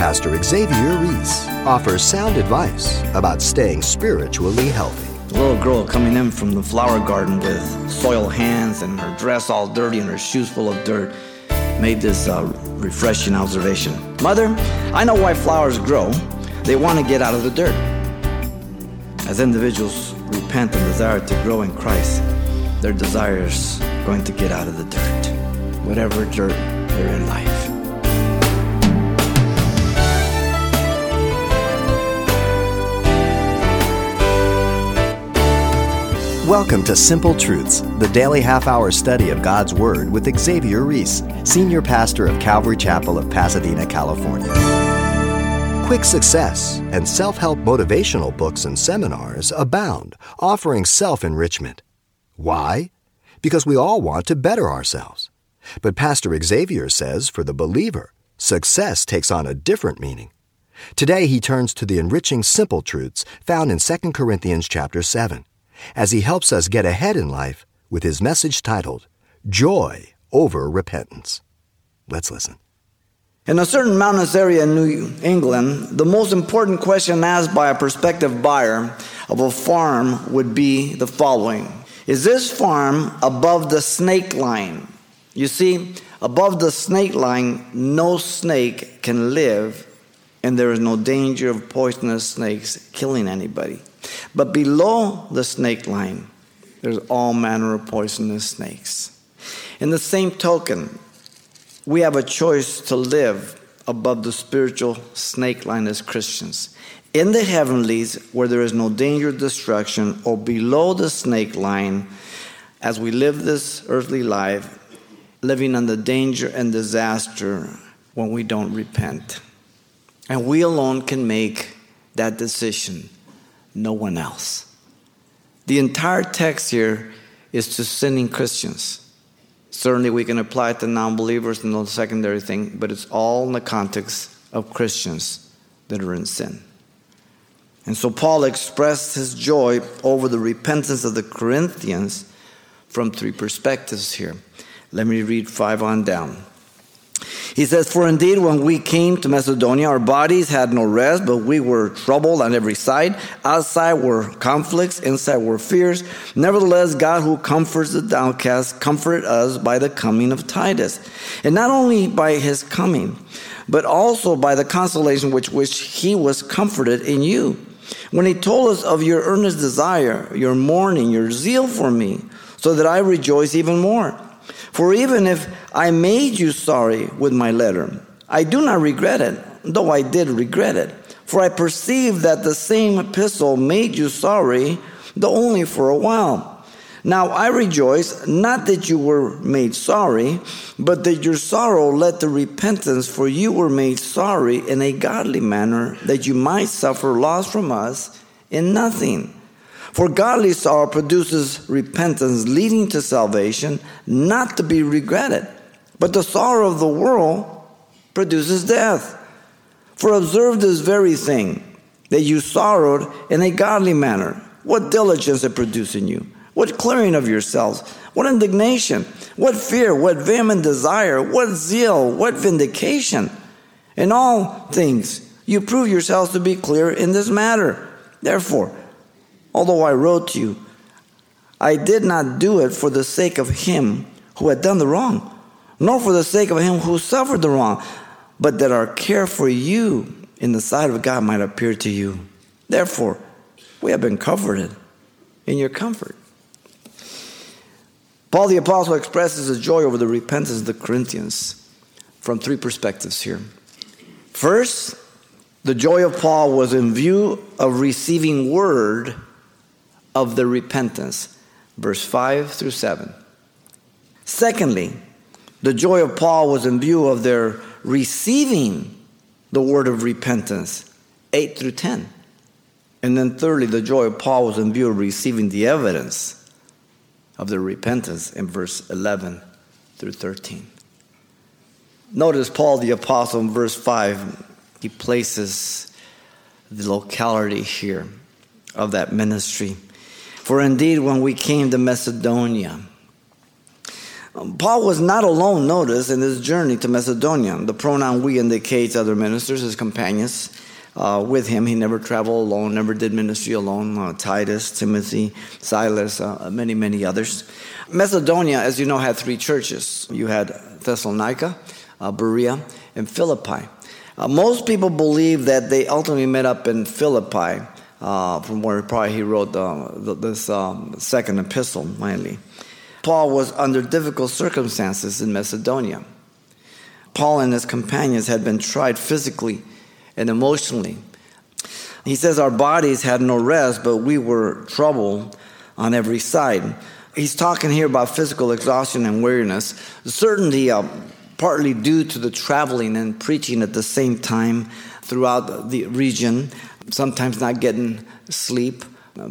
Pastor Xavier Reese offers sound advice about staying spiritually healthy. The little girl coming in from the flower garden with soiled hands and her dress all dirty and her shoes full of dirt made this uh, refreshing observation. Mother, I know why flowers grow. They want to get out of the dirt. As individuals repent and desire to grow in Christ, their desires going to get out of the dirt, whatever dirt they're in life. Welcome to Simple Truths, the daily half hour study of God's Word with Xavier Reese, Senior Pastor of Calvary Chapel of Pasadena, California. Quick success and self help motivational books and seminars abound, offering self enrichment. Why? Because we all want to better ourselves. But Pastor Xavier says for the believer, success takes on a different meaning. Today he turns to the enriching simple truths found in 2 Corinthians chapter 7 as he helps us get ahead in life with his message titled Joy Over Repentance. Let's listen. In a certain mountainous area in New England, the most important question asked by a prospective buyer of a farm would be the following Is this farm above the snake line? You see, above the snake line, no snake can live, and there is no danger of poisonous snakes killing anybody. But below the snake line, there's all manner of poisonous snakes. In the same token, we have a choice to live above the spiritual snake line as Christians. In the heavenlies, where there is no danger of destruction, or below the snake line, as we live this earthly life, living under danger and disaster when we don't repent. And we alone can make that decision no one else. The entire text here is to sinning Christians. Certainly, we can apply it to non believers and the secondary thing, but it's all in the context of Christians that are in sin. And so, Paul expressed his joy over the repentance of the Corinthians from three perspectives here. Let me read five on down. He says, For indeed, when we came to Macedonia, our bodies had no rest, but we were troubled on every side. Outside were conflicts, inside were fears. Nevertheless, God, who comforts the downcast, comforted us by the coming of Titus. And not only by his coming, but also by the consolation with which he was comforted in you. When he told us of your earnest desire, your mourning, your zeal for me, so that I rejoice even more. For even if I made you sorry with my letter, I do not regret it, though I did regret it. For I perceive that the same epistle made you sorry, though only for a while. Now I rejoice, not that you were made sorry, but that your sorrow led to repentance, for you were made sorry in a godly manner, that you might suffer loss from us in nothing. For godly sorrow produces repentance leading to salvation, not to be regretted. But the sorrow of the world produces death. For observe this very thing, that you sorrowed in a godly manner. What diligence it produced in you? What clearing of yourselves? What indignation? What fear? What vehement desire? What zeal? What vindication? In all things, you prove yourselves to be clear in this matter. Therefore, Although I wrote to you, I did not do it for the sake of him who had done the wrong, nor for the sake of him who suffered the wrong, but that our care for you in the sight of God might appear to you. Therefore, we have been comforted in your comfort. Paul the Apostle expresses his joy over the repentance of the Corinthians from three perspectives here. First, the joy of Paul was in view of receiving word of the repentance. Verse 5 through 7. Secondly, the joy of Paul was in view of their receiving the word of repentance. 8 through 10. And then thirdly, the joy of Paul was in view of receiving the evidence of their repentance in verse 11 through 13. Notice Paul the Apostle in verse 5, he places the locality here of that ministry. For indeed, when we came to Macedonia, Um, Paul was not alone, notice, in his journey to Macedonia. The pronoun we indicates other ministers, his companions uh, with him. He never traveled alone, never did ministry alone. Uh, Titus, Timothy, Silas, uh, many, many others. Macedonia, as you know, had three churches. You had Thessalonica, uh, Berea, and Philippi. Uh, most people believe that they ultimately met up in Philippi, uh, from where probably he wrote this um, second epistle, mainly. Paul was under difficult circumstances in Macedonia. Paul and his companions had been tried physically and emotionally. He says, Our bodies had no rest, but we were troubled on every side. He's talking here about physical exhaustion and weariness, certainly uh, partly due to the traveling and preaching at the same time throughout the region, sometimes not getting sleep,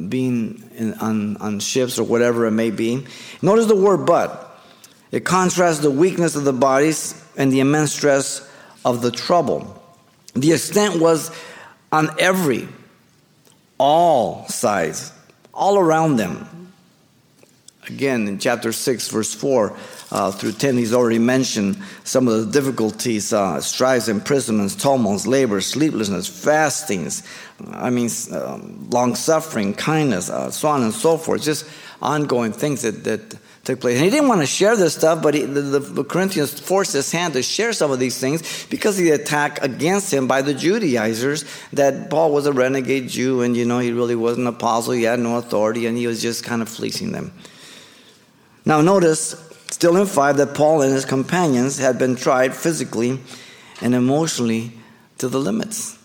being in, on, on ships or whatever it may be. Notice the word but. It contrasts the weakness of the bodies and the immense stress of the trouble. The extent was on every, all sides, all around them. Again, in chapter 6, verse 4 uh, through 10, he's already mentioned some of the difficulties uh, strifes, imprisonments, tumults, labor, sleeplessness, fastings, I mean, um, long suffering, kindness, uh, so on and so forth. Just ongoing things that, that took place. And he didn't want to share this stuff, but he, the, the, Corinthians forced his hand to share some of these things because of the attack against him by the Judaizers that Paul was a renegade Jew and, you know, he really wasn't an apostle, he had no authority, and he was just kind of fleecing them. Now, notice, still in 5, that Paul and his companions had been tried physically and emotionally to the limits.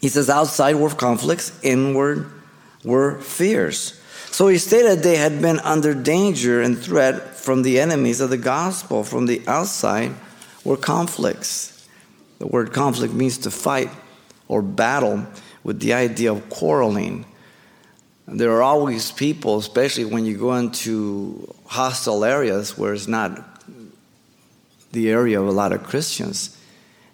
He says, outside were conflicts, inward were fears. So he stated they had been under danger and threat from the enemies of the gospel. From the outside were conflicts. The word conflict means to fight or battle with the idea of quarreling. There are always people, especially when you go into hostile areas where it's not the area of a lot of Christians.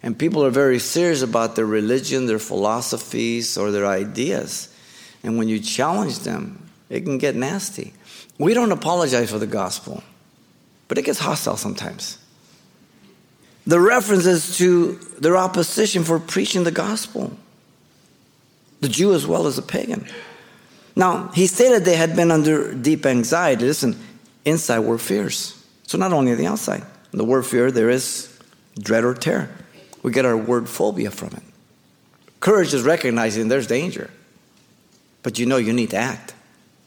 And people are very serious about their religion, their philosophies, or their ideas. And when you challenge them, it can get nasty. We don't apologize for the gospel, but it gets hostile sometimes. The reference is to their opposition for preaching the gospel, the Jew as well as the pagan. Now, he stated they had been under deep anxiety. Listen, inside were fears. So, not only the outside. The word fear, there is dread or terror. We get our word phobia from it. Courage is recognizing there's danger, but you know you need to act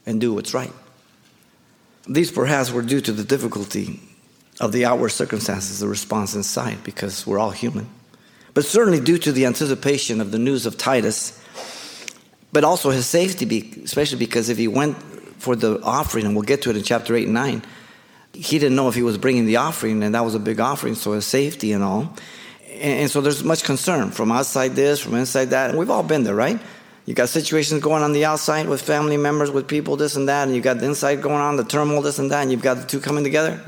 and do what's right. These perhaps were due to the difficulty of the outward circumstances, the response inside, because we're all human. But certainly due to the anticipation of the news of Titus, but also his safety, especially because if he went for the offering, and we'll get to it in chapter 8 and 9, he didn't know if he was bringing the offering, and that was a big offering, so his safety and all. And, so there's much concern from outside this, from inside that, and we've all been there, right? You got situations going on the outside with family members, with people, this and that, and you got the inside going on, the turmoil, this and that, and you've got the two coming together.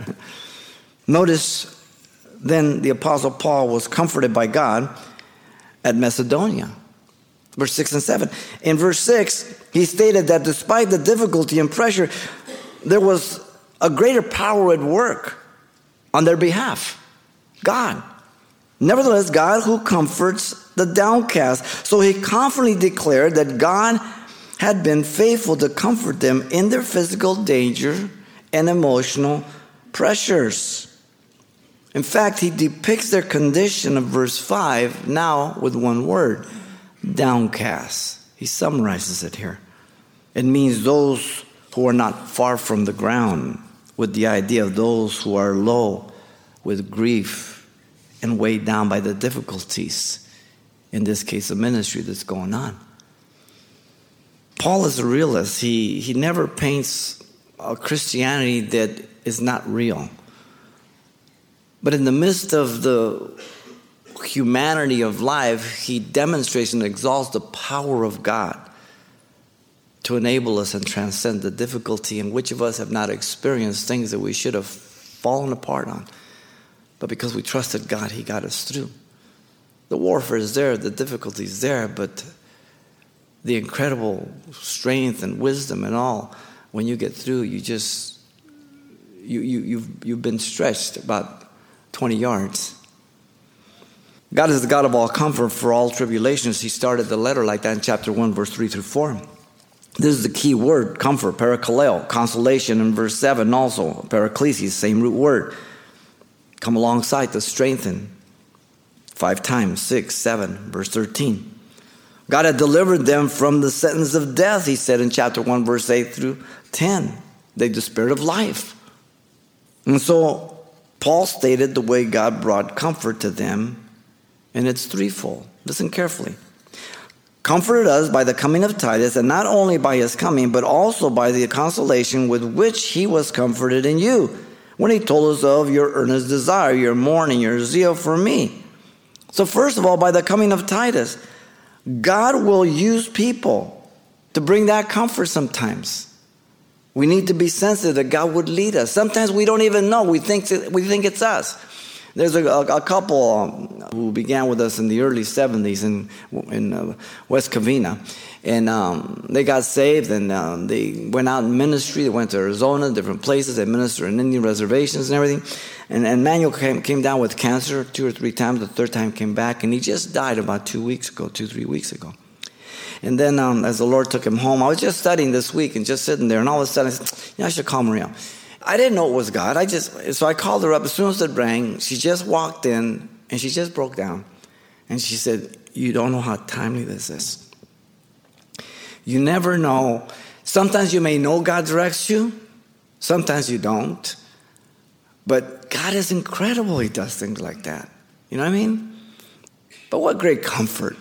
Notice then the Apostle Paul was comforted by God at Macedonia. Verse 6 and 7. In verse 6, he stated that despite the difficulty and pressure, there was a greater power at work on their behalf. God. Nevertheless, God who comforts the downcast. So he confidently declared that God had been faithful to comfort them in their physical danger and emotional pressures. In fact, he depicts their condition of verse 5 now with one word downcast. He summarizes it here. It means those who are not far from the ground, with the idea of those who are low with grief and weighed down by the difficulties, in this case, of ministry that's going on. Paul is a realist. He, he never paints a Christianity that is not real. But in the midst of the humanity of life, he demonstrates and exalts the power of God to enable us and transcend the difficulty. And which of us have not experienced things that we should have fallen apart on? But because we trusted God, He got us through. The warfare is there, the difficulty is there, but the incredible strength and wisdom and all, when you get through, you just you, you, you've, you've been stretched about 20 yards. God is the God of all comfort for all tribulations. He started the letter like that in chapter 1, verse 3 through 4. This is the key word, comfort, parakaleo, consolation in verse 7 also, paraklesis, same root word. Come alongside to strengthen. Five times, six, seven, verse 13. God had delivered them from the sentence of death, he said in chapter 1, verse 8 through 10. They the spirit of life. And so Paul stated the way God brought comfort to them, and it's threefold. Listen carefully comforted us by the coming of Titus, and not only by his coming, but also by the consolation with which he was comforted in you, when he told us of your earnest desire, your mourning, your zeal for me. So, first of all, by the coming of Titus, God will use people to bring that comfort sometimes. We need to be sensitive that God would lead us. Sometimes we don't even know. We think, we think it's us. There's a, a couple um, who began with us in the early 70s in, in uh, West Covina. And um, they got saved and um, they went out in ministry. They went to Arizona, different places. They ministered in Indian reservations and everything. And, and Manuel came, came down with cancer two or three times. The third time came back. And he just died about two weeks ago, two, three weeks ago. And then um, as the Lord took him home, I was just studying this week and just sitting there. And all of a sudden, I said, yeah, I should call Maria. I didn't know it was God. I just so I called her up as soon as it rang. She just walked in and she just broke down, and she said, "You don't know how timely this is. You never know. Sometimes you may know God directs you, sometimes you don't. But God is incredible. He does things like that. You know what I mean? But what great comfort.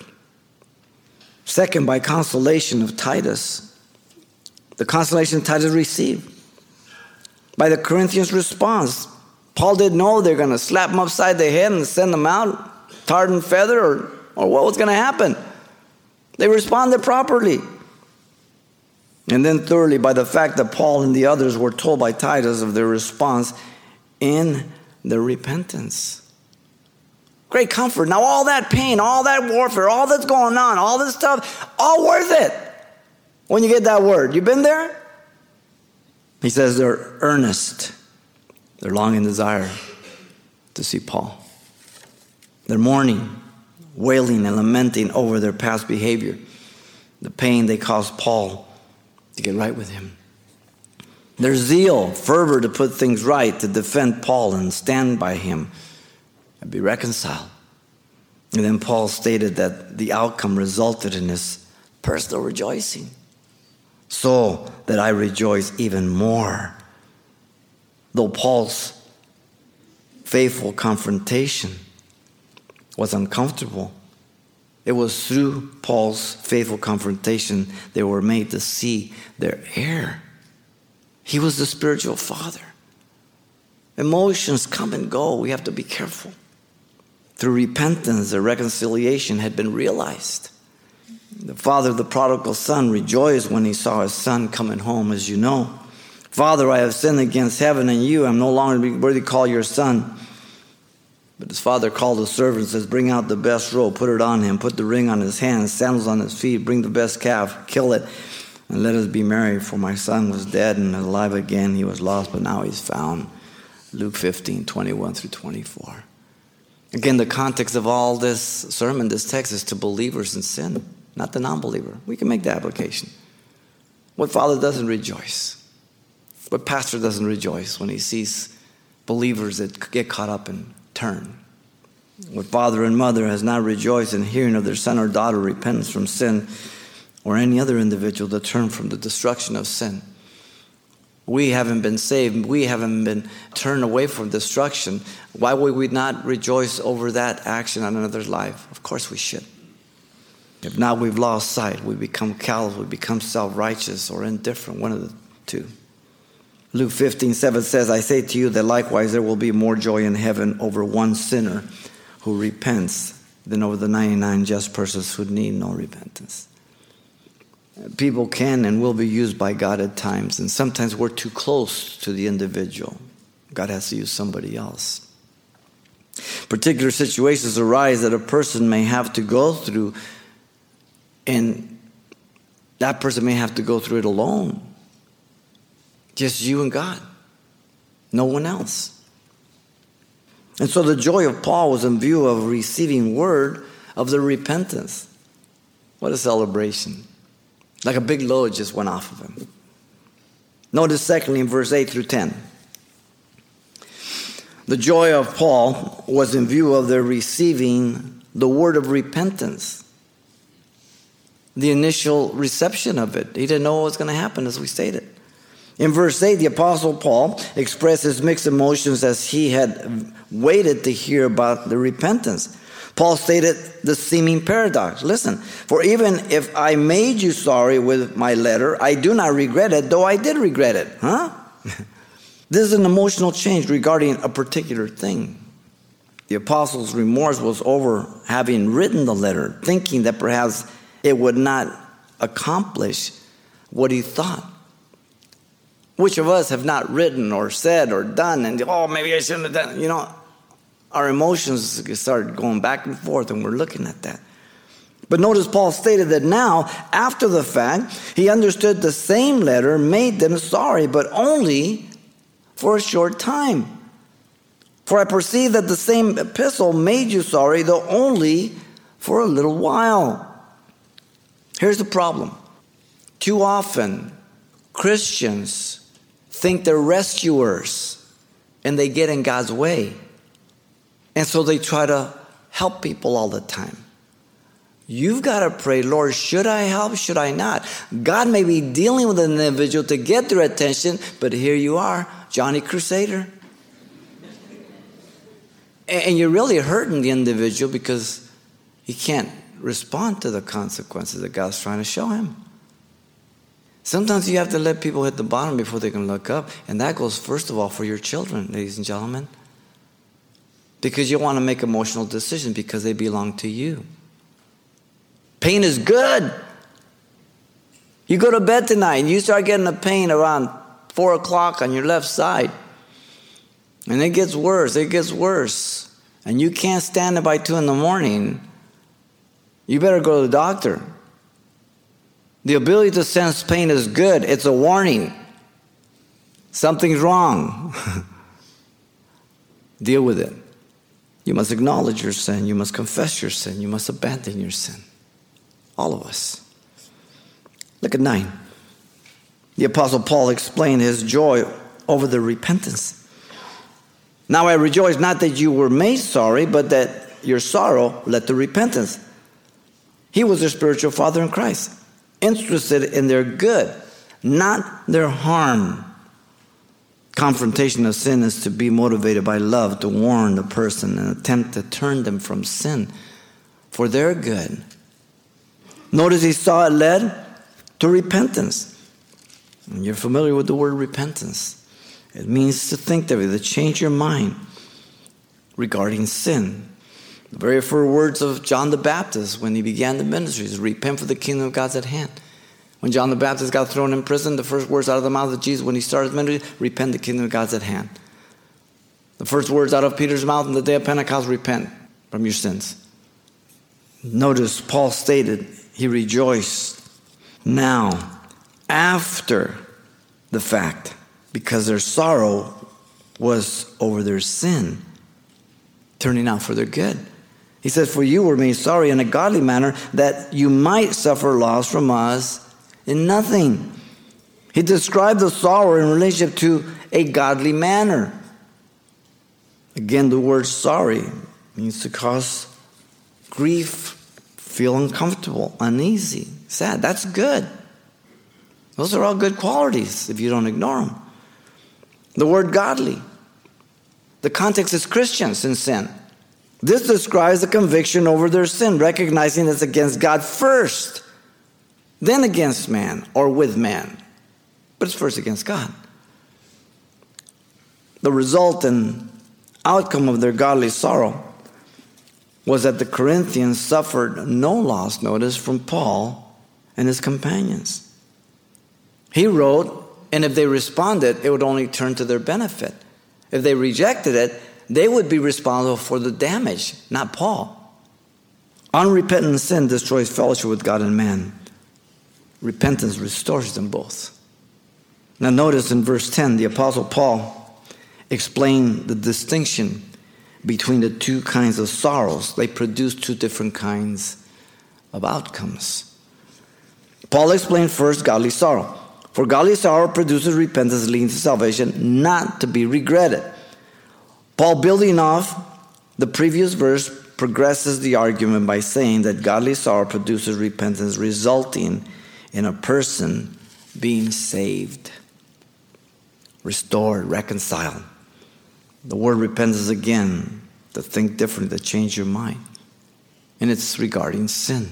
Second, by consolation of Titus, the consolation Titus received by the Corinthians' response. Paul didn't know they're going to slap them upside the head and send them out, tarred and feather, or, or what was going to happen. They responded properly. And then, thirdly, by the fact that Paul and the others were told by Titus of their response in their repentance. Great comfort. Now, all that pain, all that warfare, all that's going on, all this stuff, all worth it when you get that word. You been there? He says they're earnest, they're longing desire to see Paul. They're mourning, wailing, and lamenting over their past behavior, the pain they caused Paul to get right with him. Their zeal, fervor to put things right, to defend Paul and stand by him and be reconciled. And then Paul stated that the outcome resulted in his personal rejoicing so that I rejoice even more. Though Paul's faithful confrontation was uncomfortable, it was through Paul's faithful confrontation they were made to see their error. He was the spiritual father. Emotions come and go. We have to be careful. Through repentance, the reconciliation had been realized. The father of the prodigal son rejoiced when he saw his son coming home, as you know. Father, I have sinned against heaven and you. I'm no longer worthy to call your son. But his father called the servant and says, Bring out the best robe, put it on him, put the ring on his hand, sandals on his feet, bring the best calf, kill it, and let us be married. For my son was dead and alive again. He was lost, but now he's found. Luke 15, 21 through 24. Again, the context of all this sermon, this text, is to believers in sin not the non believer. We can make the application. What father doesn't rejoice? What pastor doesn't rejoice when he sees believers that get caught up and turn? What father and mother has not rejoiced in hearing of their son or daughter repentance from sin or any other individual to turn from the destruction of sin? We haven't been saved. We haven't been turned away from destruction. Why would we not rejoice over that action on another's life? Of course we should. If not, we've lost sight. We become callous, we become self righteous or indifferent, one of the two. Luke 15, 7 says, I say to you that likewise there will be more joy in heaven over one sinner who repents than over the 99 just persons who need no repentance. People can and will be used by God at times, and sometimes we're too close to the individual. God has to use somebody else. Particular situations arise that a person may have to go through and that person may have to go through it alone. Just you and God. No one else. And so the joy of Paul was in view of receiving word of the repentance. What a celebration. Like a big load just went off of him. Notice, secondly, in verse 8 through 10. The joy of Paul was in view of their receiving the word of repentance, the initial reception of it. He didn't know what was going to happen, as we stated. In verse 8, the Apostle Paul expresses mixed emotions as he had waited to hear about the repentance. Paul stated the seeming paradox. Listen, for even if I made you sorry with my letter, I do not regret it, though I did regret it. Huh? this is an emotional change regarding a particular thing. The apostle's remorse was over having written the letter, thinking that perhaps it would not accomplish what he thought. Which of us have not written or said or done and, oh, maybe I shouldn't have done, you know, our emotions started going back and forth and we're looking at that. But notice Paul stated that now, after the fact, he understood the same letter made them sorry, but only for a short time. For I perceive that the same epistle made you sorry, though only for a little while. Here's the problem too often, Christians think they're rescuers and they get in God's way. And so they try to help people all the time. You've got to pray, Lord, should I help? Should I not? God may be dealing with an individual to get their attention, but here you are, Johnny Crusader. And you're really hurting the individual because he can't respond to the consequences that God's trying to show him. Sometimes you have to let people hit the bottom before they can look up. And that goes, first of all, for your children, ladies and gentlemen. Because you want to make emotional decisions because they belong to you. Pain is good. You go to bed tonight and you start getting a pain around four o'clock on your left side. And it gets worse, it gets worse. And you can't stand it by two in the morning. You better go to the doctor. The ability to sense pain is good, it's a warning. Something's wrong. Deal with it. You must acknowledge your sin. You must confess your sin. You must abandon your sin. All of us. Look at 9. The Apostle Paul explained his joy over the repentance. Now I rejoice not that you were made sorry, but that your sorrow led to repentance. He was their spiritual father in Christ interested in their good, not their harm. Confrontation of sin is to be motivated by love, to warn the person and attempt to turn them from sin for their good. Notice he saw it led to repentance. And you're familiar with the word repentance. It means to think differently, to change your mind regarding sin. The very first words of John the Baptist when he began the ministry is repent for the kingdom of God's at hand. When John the Baptist got thrown in prison, the first words out of the mouth of Jesus when he started ministry, repent, the kingdom of God's at hand. The first words out of Peter's mouth on the day of Pentecost, repent from your sins. Notice Paul stated he rejoiced now after the fact because their sorrow was over their sin turning out for their good. He says, For you were made sorry in a godly manner that you might suffer loss from us in nothing. He described the sorrow in relationship to a godly manner. Again, the word sorry means to cause grief, feel uncomfortable, uneasy, sad. That's good. Those are all good qualities if you don't ignore them. The word godly. The context is Christians in sin. This describes the conviction over their sin, recognizing it's against God first, then against man or with man. But it's first against God. The result and outcome of their godly sorrow was that the Corinthians suffered no loss, notice, from Paul and his companions. He wrote, and if they responded, it would only turn to their benefit. If they rejected it, they would be responsible for the damage, not Paul. Unrepentant sin destroys fellowship with God and man. Repentance restores them both. Now, notice in verse 10, the Apostle Paul explain the distinction between the two kinds of sorrows. They produce two different kinds of outcomes. Paul explained first godly sorrow. For godly sorrow produces repentance leading to salvation, not to be regretted. Paul, building off the previous verse, progresses the argument by saying that godly sorrow produces repentance, resulting in a person being saved, restored, reconciled. The word repentance again, to think differently, to change your mind. And it's regarding sin.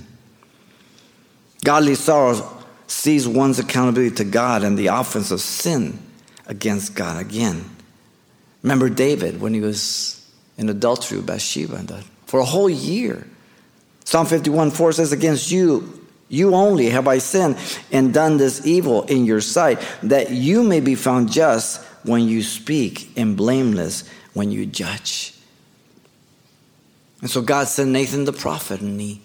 Godly sorrow sees one's accountability to God and the offense of sin against God again. Remember David when he was in adultery with Bathsheba and for a whole year. Psalm 51 4 says, Against you, you only have I sinned and done this evil in your sight, that you may be found just when you speak and blameless when you judge. And so God sent Nathan the prophet, and he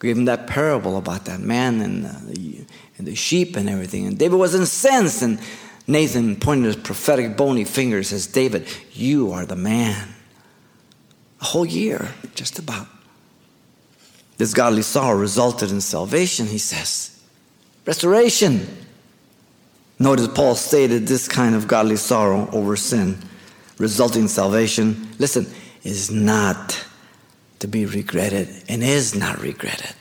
gave him that parable about that man and the, and the sheep and everything. And David was incensed, and Nathan pointed his prophetic bony finger says, David, you are the man a whole year, just about. This godly sorrow resulted in salvation, he says. Restoration. Notice Paul stated this kind of godly sorrow over sin, resulting in salvation, listen, is not to be regretted and is not regretted.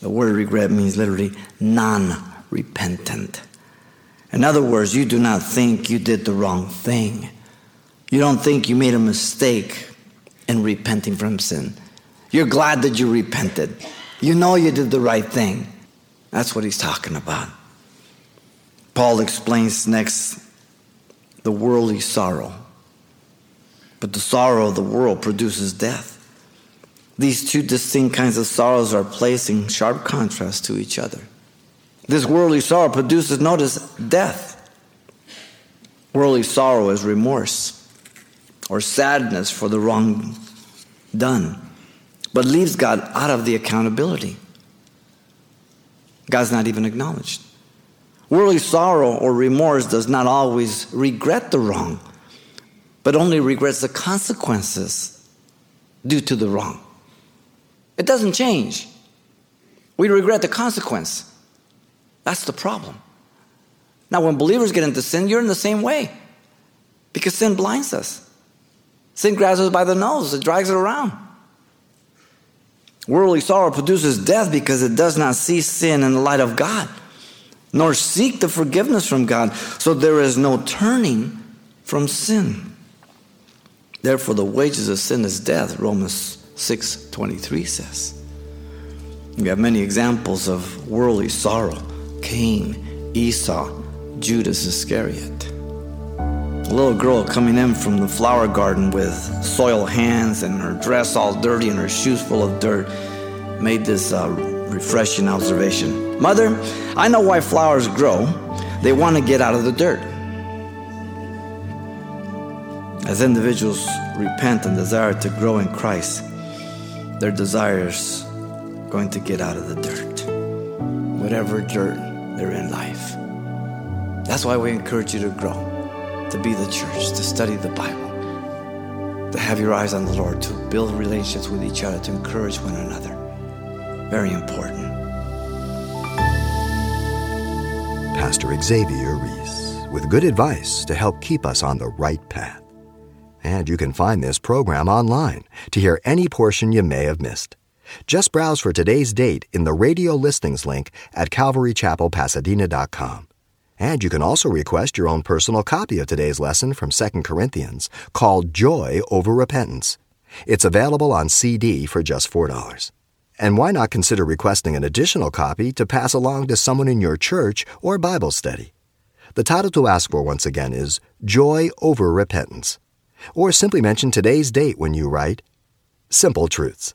The word regret means literally non repentant. In other words, you do not think you did the wrong thing. You don't think you made a mistake in repenting from sin. You're glad that you repented. You know you did the right thing. That's what he's talking about. Paul explains next the worldly sorrow. But the sorrow of the world produces death. These two distinct kinds of sorrows are placed in sharp contrast to each other. This worldly sorrow produces, notice, death. Worldly sorrow is remorse or sadness for the wrong done, but leaves God out of the accountability. God's not even acknowledged. Worldly sorrow or remorse does not always regret the wrong, but only regrets the consequences due to the wrong. It doesn't change. We regret the consequence. That's the problem. Now, when believers get into sin, you're in the same way because sin blinds us. Sin grabs us by the nose, it drags it around. Worldly sorrow produces death because it does not see sin in the light of God, nor seek the forgiveness from God. So there is no turning from sin. Therefore, the wages of sin is death, Romans 6 23 says. We have many examples of worldly sorrow Cain, Esau, Judas Iscariot. A little girl coming in from the flower garden with soiled hands and her dress all dirty and her shoes full of dirt made this uh, refreshing observation. Mother, I know why flowers grow. They want to get out of the dirt. As individuals repent and desire to grow in Christ, their desires going to get out of the dirt, whatever dirt they're in life. That's why we encourage you to grow to be the church, to study the Bible, to have your eyes on the Lord, to build relationships with each other, to encourage one another. Very important. Pastor Xavier Reese with good advice to help keep us on the right path. And you can find this program online to hear any portion you may have missed. Just browse for today's date in the radio listings link at calvarychapelpasadena.com. And you can also request your own personal copy of today's lesson from 2 Corinthians called Joy Over Repentance. It's available on CD for just $4. And why not consider requesting an additional copy to pass along to someone in your church or Bible study? The title to ask for once again is Joy Over Repentance. Or simply mention today's date when you write Simple Truths,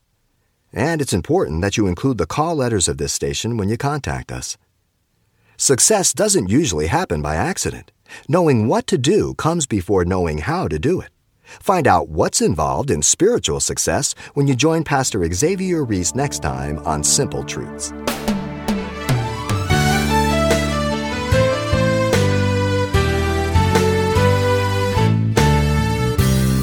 And it's important that you include the call letters of this station when you contact us. Success doesn't usually happen by accident. Knowing what to do comes before knowing how to do it. Find out what's involved in spiritual success when you join Pastor Xavier Reese next time on Simple Truths.